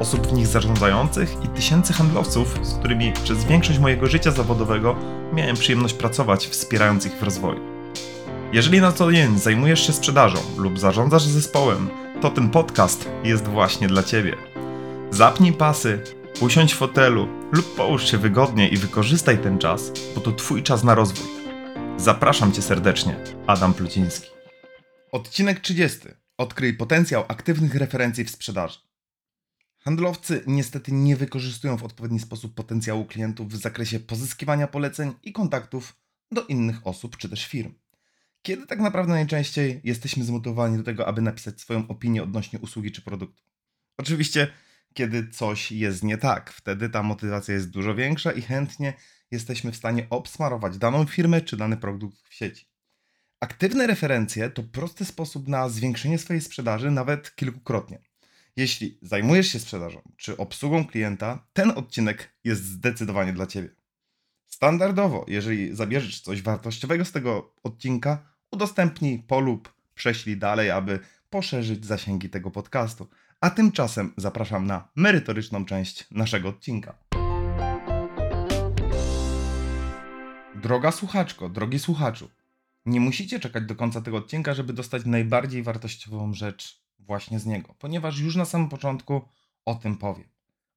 osób w nich zarządzających i tysięcy handlowców, z którymi przez większość mojego życia zawodowego miałem przyjemność pracować, wspierając ich w rozwoju. Jeżeli na co dzień zajmujesz się sprzedażą lub zarządzasz zespołem, to ten podcast jest właśnie dla Ciebie. Zapnij pasy, usiądź w fotelu lub połóż się wygodnie i wykorzystaj ten czas, bo to Twój czas na rozwój. Zapraszam Cię serdecznie, Adam Pluciński. Odcinek 30. Odkryj potencjał aktywnych referencji w sprzedaży. Handlowcy niestety nie wykorzystują w odpowiedni sposób potencjału klientów w zakresie pozyskiwania poleceń i kontaktów do innych osób czy też firm. Kiedy tak naprawdę najczęściej jesteśmy zmotywowani do tego, aby napisać swoją opinię odnośnie usługi czy produktu? Oczywiście, kiedy coś jest nie tak, wtedy ta motywacja jest dużo większa i chętnie jesteśmy w stanie obsmarować daną firmę czy dany produkt w sieci. Aktywne referencje to prosty sposób na zwiększenie swojej sprzedaży nawet kilkukrotnie. Jeśli zajmujesz się sprzedażą czy obsługą klienta, ten odcinek jest zdecydowanie dla Ciebie. Standardowo, jeżeli zabierzesz coś wartościowego z tego odcinka, udostępnij, polub, prześlij dalej, aby poszerzyć zasięgi tego podcastu. A tymczasem zapraszam na merytoryczną część naszego odcinka. Droga słuchaczko, drogi słuchaczu, nie musicie czekać do końca tego odcinka, żeby dostać najbardziej wartościową rzecz właśnie z niego, ponieważ już na samym początku o tym powiem.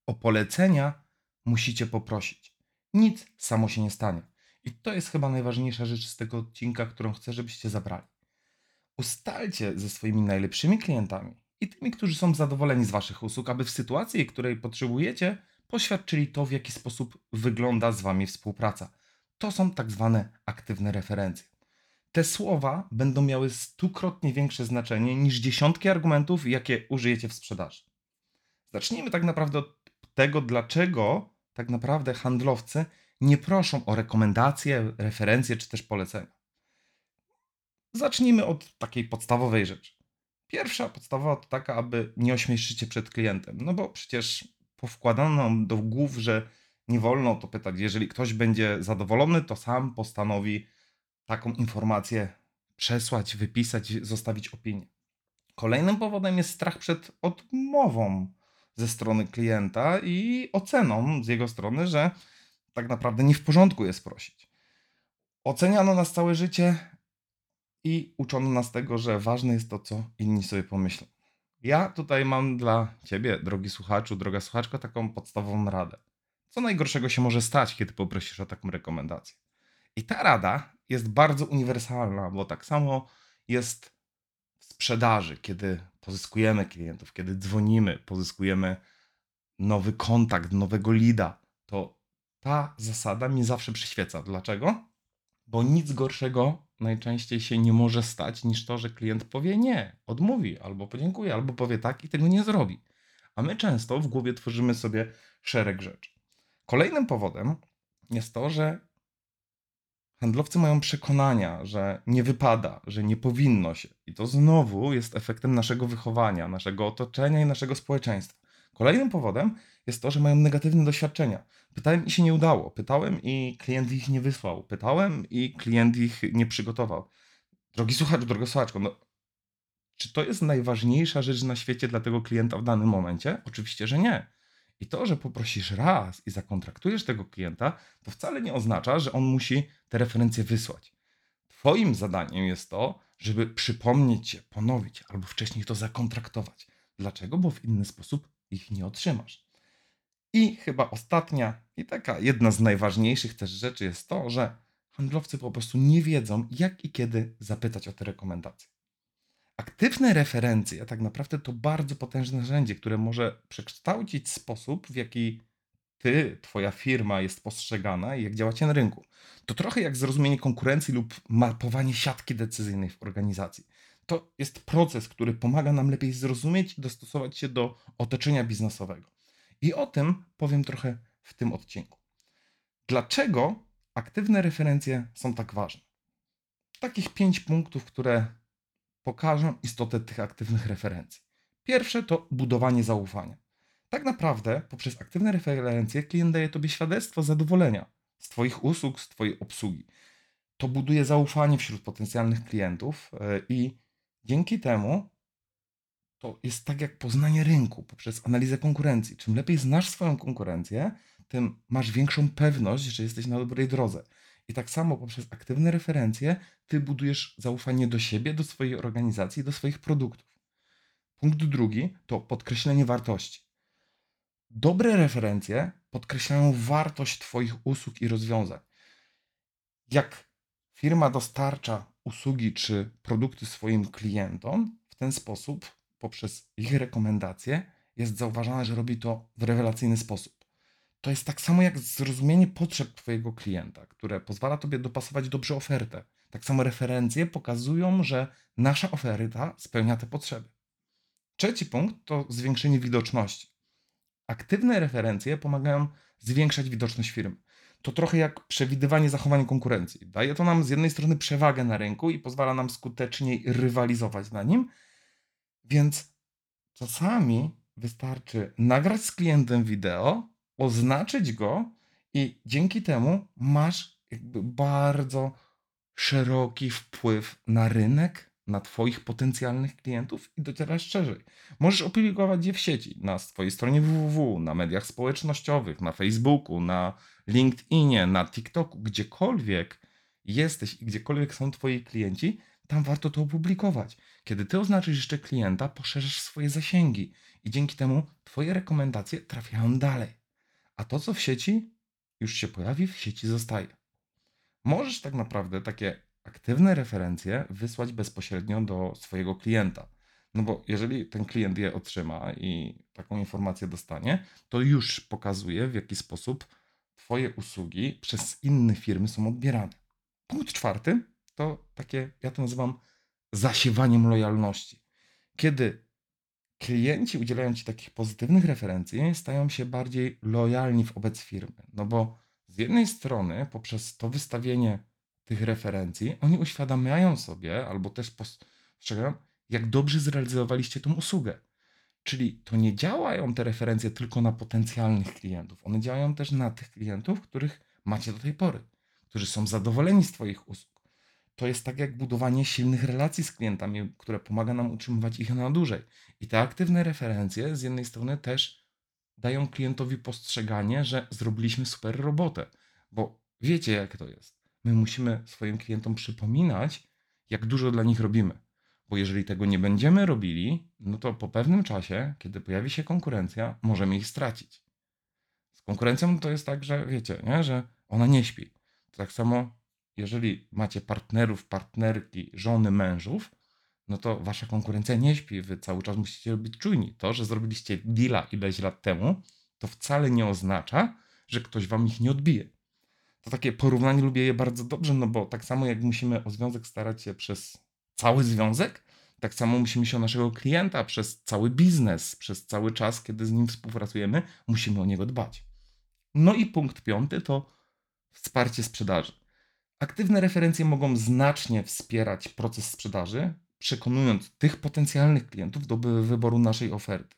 O polecenia musicie poprosić. Nic samo się nie stanie. I to jest chyba najważniejsza rzecz z tego odcinka, którą chcę, żebyście zabrali. Ustalcie ze swoimi najlepszymi klientami i tymi, którzy są zadowoleni z Waszych usług, aby w sytuacji, której potrzebujecie, poświadczyli to, w jaki sposób wygląda z Wami współpraca. To są tak zwane aktywne referencje. Te słowa będą miały stukrotnie większe znaczenie niż dziesiątki argumentów, jakie użyjecie w sprzedaży. Zacznijmy tak naprawdę od tego, dlaczego tak naprawdę handlowcy nie proszą o rekomendacje, referencje czy też polecenia. Zacznijmy od takiej podstawowej rzeczy. Pierwsza podstawowa to taka, aby nie ośmieszyć się przed klientem. No bo przecież powkładano nam do głów, że nie wolno to pytać. Jeżeli ktoś będzie zadowolony, to sam postanowi taką informację przesłać, wypisać, zostawić opinię. Kolejnym powodem jest strach przed odmową ze strony klienta i oceną z jego strony, że tak naprawdę nie w porządku jest prosić. Oceniano nas całe życie i uczono nas tego, że ważne jest to, co inni sobie pomyślą. Ja tutaj mam dla ciebie, drogi słuchaczu, droga słuchaczka, taką podstawową radę. Co najgorszego się może stać, kiedy poprosisz o taką rekomendację? I ta rada jest bardzo uniwersalna, bo tak samo jest w sprzedaży, kiedy pozyskujemy klientów, kiedy dzwonimy, pozyskujemy nowy kontakt, nowego lida, to ta zasada mi zawsze przyświeca. Dlaczego? Bo nic gorszego najczęściej się nie może stać niż to, że klient powie nie, odmówi, albo podziękuje, albo powie tak i tego nie zrobi. A my często w głowie tworzymy sobie szereg rzeczy. Kolejnym powodem jest to, że handlowcy mają przekonania, że nie wypada, że nie powinno się. I to znowu jest efektem naszego wychowania, naszego otoczenia i naszego społeczeństwa. Kolejnym powodem jest to, że mają negatywne doświadczenia. Pytałem i się nie udało. Pytałem i klient ich nie wysłał. Pytałem i klient ich nie przygotował. Drogi słuchacz, droga słuchaczko, no, czy to jest najważniejsza rzecz na świecie dla tego klienta w danym momencie? Oczywiście, że nie. I to, że poprosisz raz i zakontraktujesz tego klienta, to wcale nie oznacza, że on musi te referencje wysłać. Twoim zadaniem jest to, żeby przypomnieć się, ponowić albo wcześniej to zakontraktować. Dlaczego? Bo w inny sposób ich nie otrzymasz. I chyba ostatnia i taka jedna z najważniejszych też rzeczy jest to, że handlowcy po prostu nie wiedzą, jak i kiedy zapytać o te rekomendacje. Aktywne referencje tak naprawdę to bardzo potężne narzędzie, które może przekształcić sposób, w jaki ty, twoja firma jest postrzegana i jak działacie na rynku. To trochę jak zrozumienie konkurencji lub mapowanie siatki decyzyjnej w organizacji. To jest proces, który pomaga nam lepiej zrozumieć i dostosować się do otoczenia biznesowego. I o tym powiem trochę w tym odcinku. Dlaczego aktywne referencje są tak ważne? takich pięć punktów, które pokażą istotę tych aktywnych referencji. Pierwsze to budowanie zaufania. Tak naprawdę poprzez aktywne referencje klient daje Tobie świadectwo zadowolenia z Twoich usług, z Twojej obsługi. To buduje zaufanie wśród potencjalnych klientów e, i dzięki temu to jest tak jak poznanie rynku poprzez analizę konkurencji. Czym lepiej znasz swoją konkurencję, tym masz większą pewność, że jesteś na dobrej drodze. I tak samo poprzez aktywne referencje ty budujesz zaufanie do siebie, do swojej organizacji, do swoich produktów. Punkt drugi to podkreślenie wartości. Dobre referencje podkreślają wartość Twoich usług i rozwiązań. Jak firma dostarcza usługi czy produkty swoim klientom, w ten sposób, poprzez ich rekomendacje, jest zauważane, że robi to w rewelacyjny sposób. To jest tak samo jak zrozumienie potrzeb Twojego klienta, które pozwala Tobie dopasować dobrze ofertę. Tak samo referencje pokazują, że nasza oferta spełnia te potrzeby. Trzeci punkt to zwiększenie widoczności. Aktywne referencje pomagają zwiększać widoczność firmy. To trochę jak przewidywanie zachowań konkurencji. Daje to nam z jednej strony przewagę na rynku i pozwala nam skuteczniej rywalizować na nim, więc czasami wystarczy nagrać z klientem wideo, oznaczyć go i dzięki temu masz jakby bardzo szeroki wpływ na rynek, na Twoich potencjalnych klientów i docierasz szerzej. Możesz opublikować je w sieci, na swojej stronie www, na mediach społecznościowych, na Facebooku, na LinkedInie, na TikToku, gdziekolwiek jesteś i gdziekolwiek są Twoi klienci, tam warto to opublikować. Kiedy Ty oznaczysz jeszcze klienta, poszerzasz swoje zasięgi i dzięki temu Twoje rekomendacje trafiają dalej. A to, co w sieci już się pojawi, w sieci zostaje. Możesz tak naprawdę takie aktywne referencje wysłać bezpośrednio do swojego klienta. No bo jeżeli ten klient je otrzyma i taką informację dostanie, to już pokazuje, w jaki sposób Twoje usługi przez inne firmy są odbierane. Punkt czwarty to takie, ja to nazywam zasiewaniem lojalności. Kiedy klienci udzielają Ci takich pozytywnych referencji, stają się bardziej lojalni wobec firmy. No bo z jednej strony, poprzez to wystawienie tych referencji, oni uświadamiają sobie, albo też postrzegają, jak dobrze zrealizowaliście tą usługę. Czyli to nie działają te referencje tylko na potencjalnych klientów, one działają też na tych klientów, których macie do tej pory, którzy są zadowoleni z Twoich usług. To jest tak jak budowanie silnych relacji z klientami, które pomaga nam utrzymywać ich na dłużej. I te aktywne referencje z jednej strony też dają klientowi postrzeganie, że zrobiliśmy super robotę, bo wiecie jak to jest my musimy swoim klientom przypominać, jak dużo dla nich robimy. Bo jeżeli tego nie będziemy robili, no to po pewnym czasie, kiedy pojawi się konkurencja, możemy ich stracić. Z konkurencją to jest tak, że wiecie, nie? że ona nie śpi. To tak samo, jeżeli macie partnerów, partnerki, żony, mężów, no to wasza konkurencja nie śpi. Wy cały czas musicie być czujni. To, że zrobiliście deala ileś lat temu, to wcale nie oznacza, że ktoś wam ich nie odbije to takie porównanie lubię je bardzo dobrze, no bo tak samo jak musimy o związek starać się przez cały związek, tak samo musimy się o naszego klienta przez cały biznes, przez cały czas, kiedy z nim współpracujemy, musimy o niego dbać. No i punkt piąty to wsparcie sprzedaży. Aktywne referencje mogą znacznie wspierać proces sprzedaży, przekonując tych potencjalnych klientów do wyboru naszej oferty.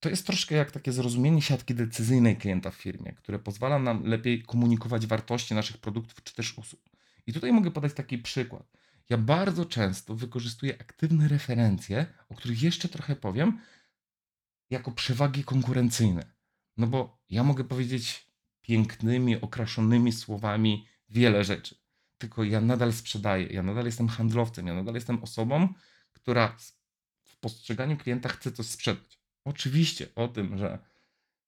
To jest troszkę jak takie zrozumienie siatki decyzyjnej klienta w firmie, które pozwala nam lepiej komunikować wartości naszych produktów czy też usług. I tutaj mogę podać taki przykład. Ja bardzo często wykorzystuję aktywne referencje, o których jeszcze trochę powiem, jako przewagi konkurencyjne. No bo ja mogę powiedzieć pięknymi, okraszonymi słowami wiele rzeczy. Tylko ja nadal sprzedaję, ja nadal jestem handlowcem, ja nadal jestem osobą, która w postrzeganiu klienta chce coś sprzedać. Oczywiście o tym, że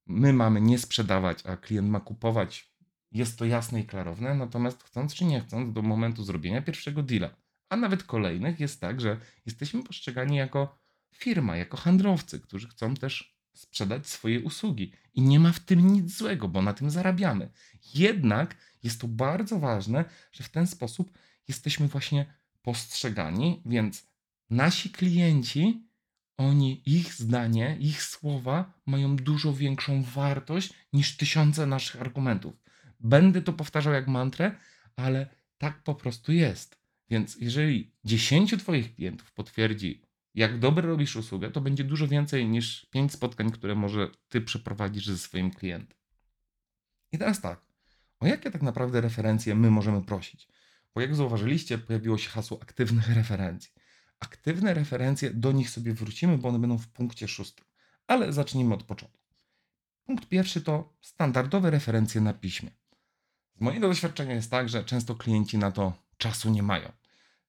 my mamy nie sprzedawać, a klient ma kupować, jest to jasne i klarowne, natomiast chcąc czy nie chcąc, do momentu zrobienia pierwszego deala, a nawet kolejnych, jest tak, że jesteśmy postrzegani jako firma, jako handlowcy, którzy chcą też sprzedać swoje usługi. I nie ma w tym nic złego, bo na tym zarabiamy. Jednak jest to bardzo ważne, że w ten sposób jesteśmy właśnie postrzegani, więc nasi klienci oni, ich zdanie, ich słowa mają dużo większą wartość niż tysiące naszych argumentów. Będę to powtarzał jak mantrę, ale tak po prostu jest. Więc jeżeli 10 Twoich klientów potwierdzi, jak dobrze robisz usługę, to będzie dużo więcej niż 5 spotkań, które może Ty przeprowadzisz ze swoim klientem. I teraz tak, o jakie tak naprawdę referencje my możemy prosić? Bo jak zauważyliście, pojawiło się hasło aktywnych referencji. Aktywne referencje, do nich sobie wrócimy, bo one będą w punkcie szóstym. Ale zacznijmy od początku. Punkt pierwszy to standardowe referencje na piśmie. Z mojego doświadczenia jest tak, że często klienci na to czasu nie mają.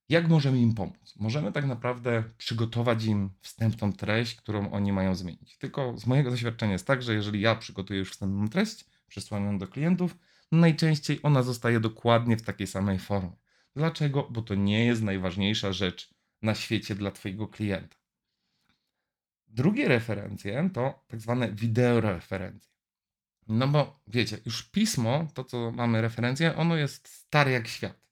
Jak możemy im pomóc? Możemy tak naprawdę przygotować im wstępną treść, którą oni mają zmienić. Tylko z mojego doświadczenia jest tak, że jeżeli ja przygotuję już wstępną treść, przesyłam ją do klientów, no najczęściej ona zostaje dokładnie w takiej samej formie. Dlaczego? Bo to nie jest najważniejsza rzecz na świecie dla Twojego klienta. Drugie referencje to tak zwane wideoreferencje. No bo wiecie, już pismo, to co mamy referencję, ono jest stare jak świat.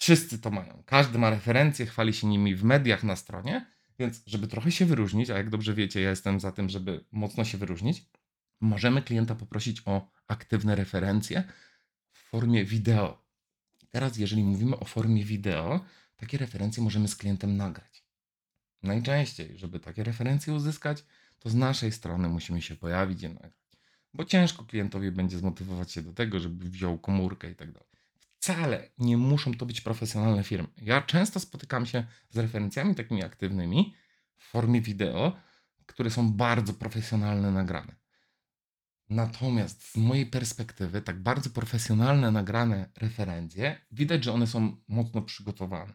Wszyscy to mają. Każdy ma referencje, chwali się nimi w mediach na stronie, więc żeby trochę się wyróżnić, a jak dobrze wiecie, ja jestem za tym, żeby mocno się wyróżnić, możemy klienta poprosić o aktywne referencje w formie wideo. Teraz, jeżeli mówimy o formie wideo, takie referencje możemy z klientem nagrać. Najczęściej, żeby takie referencje uzyskać, to z naszej strony musimy się pojawić i nagrać. Bo ciężko klientowi będzie zmotywować się do tego, żeby wziął komórkę i tak dalej. Wcale nie muszą to być profesjonalne firmy. Ja często spotykam się z referencjami takimi aktywnymi w formie wideo, które są bardzo profesjonalne nagrane. Natomiast z mojej perspektywy, tak bardzo profesjonalne nagrane referencje, widać, że one są mocno przygotowane.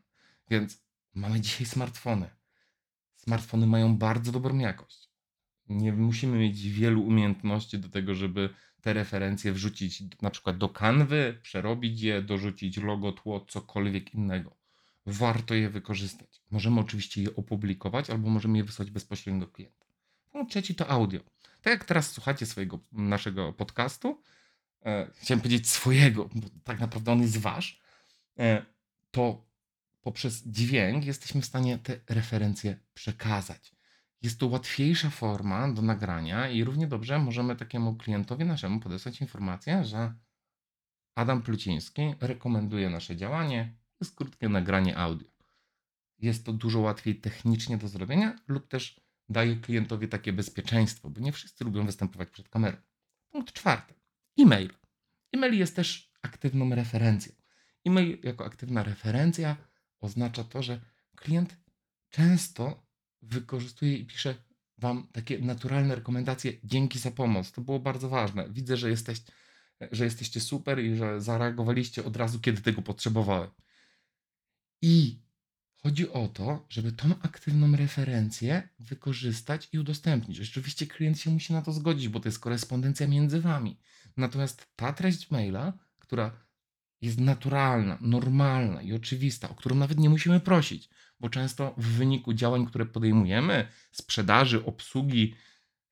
Więc mamy dzisiaj smartfony. Smartfony mają bardzo dobrą jakość. Nie musimy mieć wielu umiejętności do tego, żeby te referencje wrzucić na przykład do kanwy, przerobić je, dorzucić logo, tło, cokolwiek innego. Warto je wykorzystać. Możemy oczywiście je opublikować albo możemy je wysłać bezpośrednio do klienta. Punkt trzeci to audio. Tak jak teraz słuchacie swojego naszego podcastu, e, chciałem powiedzieć swojego, bo tak naprawdę on jest wasz, e, to poprzez dźwięk jesteśmy w stanie te referencje przekazać. Jest to łatwiejsza forma do nagrania i równie dobrze możemy takiemu klientowi naszemu podesłać informację, że Adam Pluciński rekomenduje nasze działanie, jest krótkie nagranie audio. Jest to dużo łatwiej technicznie do zrobienia lub też daje klientowi takie bezpieczeństwo, bo nie wszyscy lubią występować przed kamerą. Punkt czwarty. E-mail. E-mail jest też aktywną referencją. E-mail jako aktywna referencja oznacza to, że klient często wykorzystuje i pisze Wam takie naturalne rekomendacje. Dzięki za pomoc. To było bardzo ważne. Widzę, że, jesteś, że jesteście super i że zareagowaliście od razu, kiedy tego potrzebowałem. I chodzi o to, żeby tą aktywną referencję wykorzystać i udostępnić. Oczywiście klient się musi na to zgodzić, bo to jest korespondencja między Wami. Natomiast ta treść maila, która jest naturalna, normalna i oczywista, o którą nawet nie musimy prosić, bo często w wyniku działań, które podejmujemy, sprzedaży, obsługi,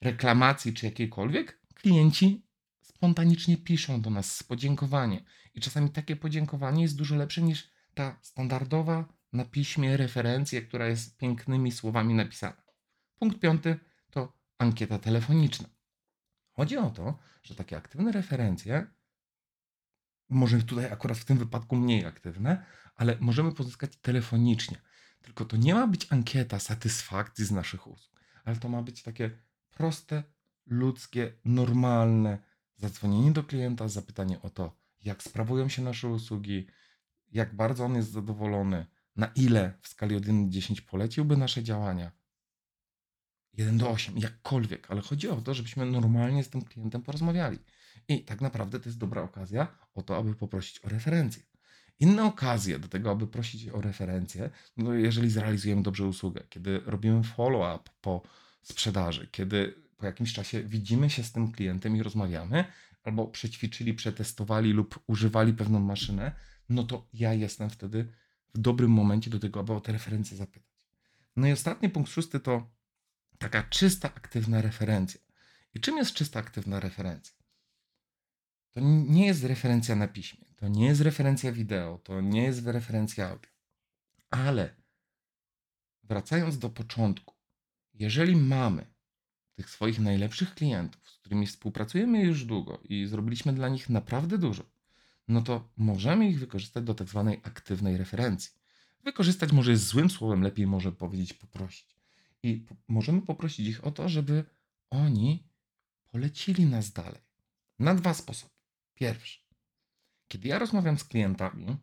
reklamacji czy jakiejkolwiek, klienci spontanicznie piszą do nas z podziękowaniem. I czasami takie podziękowanie jest dużo lepsze niż ta standardowa na piśmie referencja, która jest pięknymi słowami napisana. Punkt piąty to ankieta telefoniczna. Chodzi o to, że takie aktywne referencje może tutaj akurat w tym wypadku mniej aktywne, ale możemy pozyskać telefonicznie. Tylko to nie ma być ankieta satysfakcji z naszych usług, ale to ma być takie proste, ludzkie, normalne zadzwonienie do klienta, zapytanie o to, jak sprawują się nasze usługi, jak bardzo on jest zadowolony, na ile w skali od 1 do 10 poleciłby nasze działania. 1 do 8, jakkolwiek, ale chodzi o to, żebyśmy normalnie z tym klientem porozmawiali. I tak naprawdę to jest dobra okazja o to, aby poprosić o referencję. Inne okazje do tego, aby prosić o referencję, no jeżeli zrealizujemy dobrze usługę, kiedy robimy follow-up po sprzedaży, kiedy po jakimś czasie widzimy się z tym klientem i rozmawiamy, albo przećwiczyli, przetestowali lub używali pewną maszynę, no to ja jestem wtedy w dobrym momencie do tego, aby o te referencje zapytać. No i ostatni punkt szósty to taka czysta, aktywna referencja. I czym jest czysta, aktywna referencja? To nie jest referencja na piśmie, to nie jest referencja wideo, to nie jest referencja audio. Ale wracając do początku, jeżeli mamy tych swoich najlepszych klientów, z którymi współpracujemy już długo i zrobiliśmy dla nich naprawdę dużo, no to możemy ich wykorzystać do tak zwanej aktywnej referencji. Wykorzystać może jest złym słowem, lepiej może powiedzieć poprosić. I po- możemy poprosić ich o to, żeby oni polecili nas dalej. Na dwa sposoby. Pierwszy, kiedy ja rozmawiam z klientami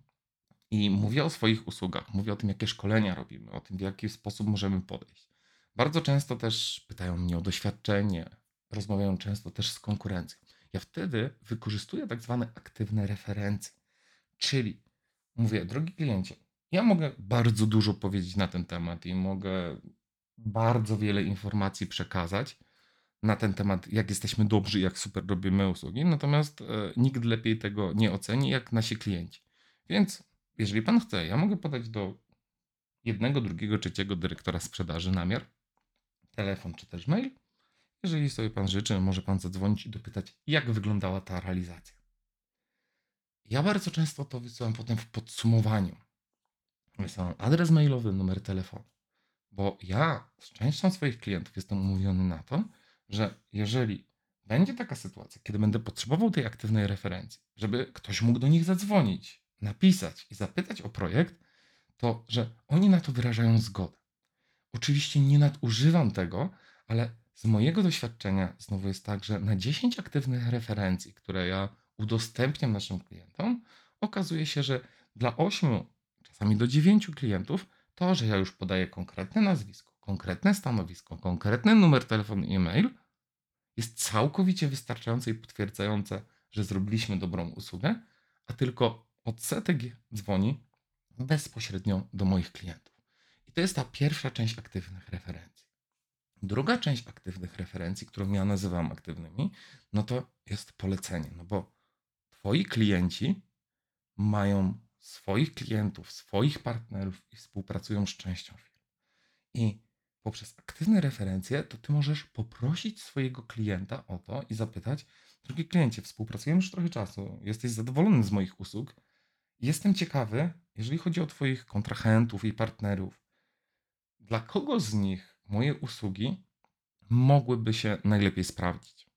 i mówię o swoich usługach, mówię o tym, jakie szkolenia robimy, o tym, w jaki sposób możemy podejść. Bardzo często też pytają mnie o doświadczenie, rozmawiają często też z konkurencją. Ja wtedy wykorzystuję tak zwane aktywne referencje, czyli mówię, drogi kliencie, ja mogę bardzo dużo powiedzieć na ten temat i mogę bardzo wiele informacji przekazać na ten temat, jak jesteśmy dobrzy, jak super robimy usługi, natomiast e, nikt lepiej tego nie oceni, jak nasi klienci. Więc jeżeli pan chce, ja mogę podać do jednego, drugiego, trzeciego dyrektora sprzedaży namiar, telefon czy też mail. Jeżeli sobie pan życzy, może pan zadzwonić i dopytać, jak wyglądała ta realizacja. Ja bardzo często to wysyłam potem w podsumowaniu. Wysyłam adres mailowy, numer telefonu. Bo ja z częścią swoich klientów jestem umówiony na to, że jeżeli będzie taka sytuacja, kiedy będę potrzebował tej aktywnej referencji, żeby ktoś mógł do nich zadzwonić, napisać i zapytać o projekt, to że oni na to wyrażają zgodę. Oczywiście nie nadużywam tego, ale z mojego doświadczenia znowu jest tak, że na 10 aktywnych referencji, które ja udostępniam naszym klientom, okazuje się, że dla 8, czasami do 9 klientów, to, że ja już podaję konkretne nazwisko, konkretne stanowisko, konkretny numer telefonu e-mail, jest całkowicie wystarczające i potwierdzające, że zrobiliśmy dobrą usługę, a tylko odsetek dzwoni bezpośrednio do moich klientów. I to jest ta pierwsza część aktywnych referencji. Druga część aktywnych referencji, którą ja nazywam aktywnymi, no to jest polecenie, no bo twoi klienci mają swoich klientów, swoich partnerów i współpracują z częścią firm. I poprzez aktywne referencje, to ty możesz poprosić swojego klienta o to i zapytać, drogi kliencie, współpracujemy już trochę czasu, jesteś zadowolony z moich usług. Jestem ciekawy, jeżeli chodzi o twoich kontrahentów i partnerów, dla kogo z nich moje usługi mogłyby się najlepiej sprawdzić?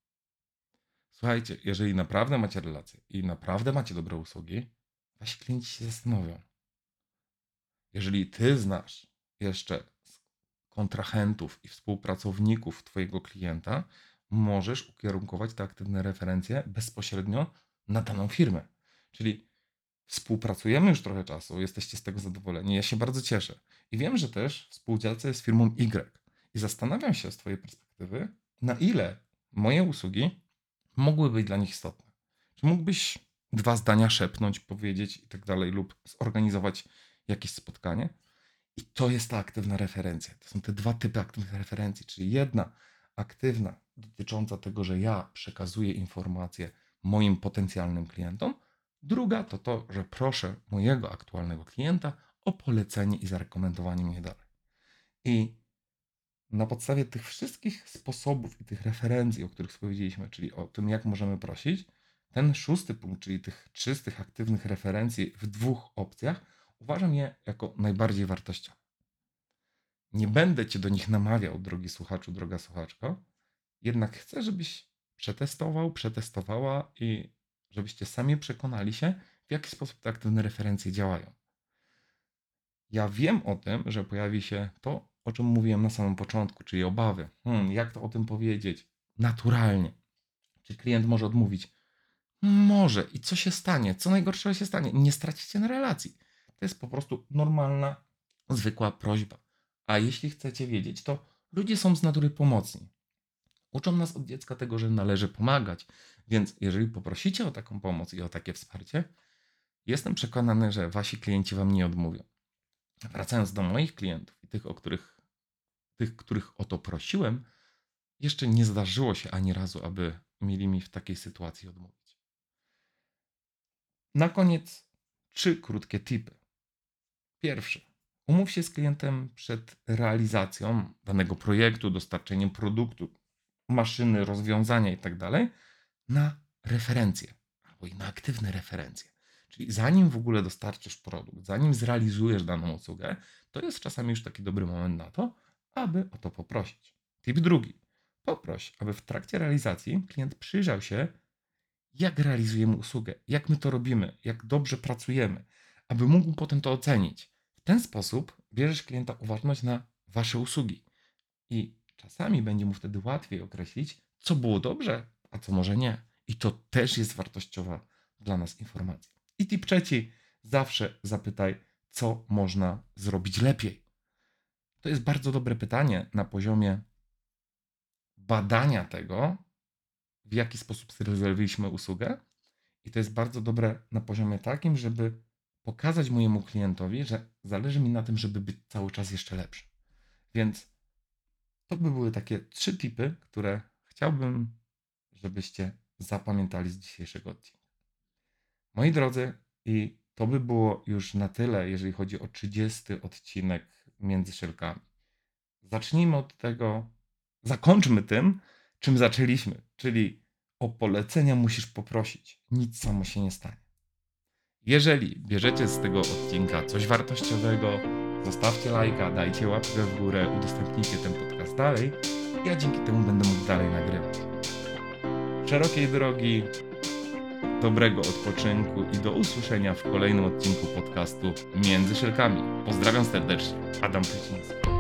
Słuchajcie, jeżeli naprawdę macie relacje i naprawdę macie dobre usługi, wasi klienci się zastanowią. Jeżeli ty znasz jeszcze kontrahentów i współpracowników Twojego klienta, możesz ukierunkować te aktywne referencje bezpośrednio na daną firmę. Czyli współpracujemy już trochę czasu, jesteście z tego zadowoleni. Ja się bardzo cieszę. I wiem, że też współdzielca jest firmą Y. I zastanawiam się z Twojej perspektywy, na ile moje usługi mogły być dla nich istotne. Czy mógłbyś dwa zdania szepnąć, powiedzieć i tak dalej, lub zorganizować jakieś spotkanie? I to jest ta aktywna referencja. To są te dwa typy aktywnych referencji, czyli jedna aktywna dotycząca tego, że ja przekazuję informacje moim potencjalnym klientom, druga to to, że proszę mojego aktualnego klienta o polecenie i zarekomendowanie mnie dalej. I na podstawie tych wszystkich sposobów i tych referencji, o których powiedzieliśmy, czyli o tym, jak możemy prosić, ten szósty punkt, czyli tych czystych, aktywnych referencji w dwóch opcjach, uważam je jako najbardziej wartościowe. Nie będę cię do nich namawiał, drogi słuchaczu, droga słuchaczko, jednak chcę, żebyś przetestował, przetestowała i żebyście sami przekonali się, w jaki sposób te aktywne referencje działają. Ja wiem o tym, że pojawi się to, o czym mówiłem na samym początku, czyli obawy. Hmm, jak to o tym powiedzieć? Naturalnie. Czy klient może odmówić? Może. I co się stanie? Co najgorszego się stanie? Nie stracicie na relacji. To jest po prostu normalna, zwykła prośba. A jeśli chcecie wiedzieć, to ludzie są z natury pomocni. Uczą nas od dziecka tego, że należy pomagać. Więc jeżeli poprosicie o taką pomoc i o takie wsparcie, jestem przekonany, że wasi klienci wam nie odmówią. Wracając do moich klientów i tych, o których, tych, których o to prosiłem, jeszcze nie zdarzyło się ani razu, aby mieli mi w takiej sytuacji odmówić. Na koniec trzy krótkie tipy. Pierwszy. Umów się z klientem przed realizacją danego projektu, dostarczeniem produktu, maszyny, rozwiązania itd. na referencje albo i na aktywne referencje. Czyli zanim w ogóle dostarczysz produkt, zanim zrealizujesz daną usługę, to jest czasami już taki dobry moment na to, aby o to poprosić. Tip drugi. Poproś, aby w trakcie realizacji klient przyjrzał się, jak realizujemy usługę, jak my to robimy, jak dobrze pracujemy, aby mógł potem to ocenić. Ten sposób bierzesz klienta uważność na wasze usługi i czasami będzie mu wtedy łatwiej określić, co było dobrze, a co może nie. I to też jest wartościowa dla nas informacja. I tip trzeci, zawsze zapytaj, co można zrobić lepiej. To jest bardzo dobre pytanie na poziomie badania tego, w jaki sposób zrealizowaliśmy usługę. I to jest bardzo dobre na poziomie takim, żeby pokazać mojemu klientowi, że zależy mi na tym, żeby być cały czas jeszcze lepszy. Więc to by były takie trzy tipy, które chciałbym, żebyście zapamiętali z dzisiejszego odcinka. Moi drodzy, i to by było już na tyle, jeżeli chodzi o 30 odcinek między szelkami. Zacznijmy od tego, zakończmy tym, czym zaczęliśmy, czyli o polecenia musisz poprosić. Nic samo się nie stanie. Jeżeli bierzecie z tego odcinka coś wartościowego, zostawcie lajka, dajcie łapkę w górę, udostępnijcie ten podcast dalej. Ja dzięki temu będę mógł dalej nagrywać. Szerokiej drogi, dobrego odpoczynku i do usłyszenia w kolejnym odcinku podcastu Między Szelkami. Pozdrawiam serdecznie, Adam Pyciński.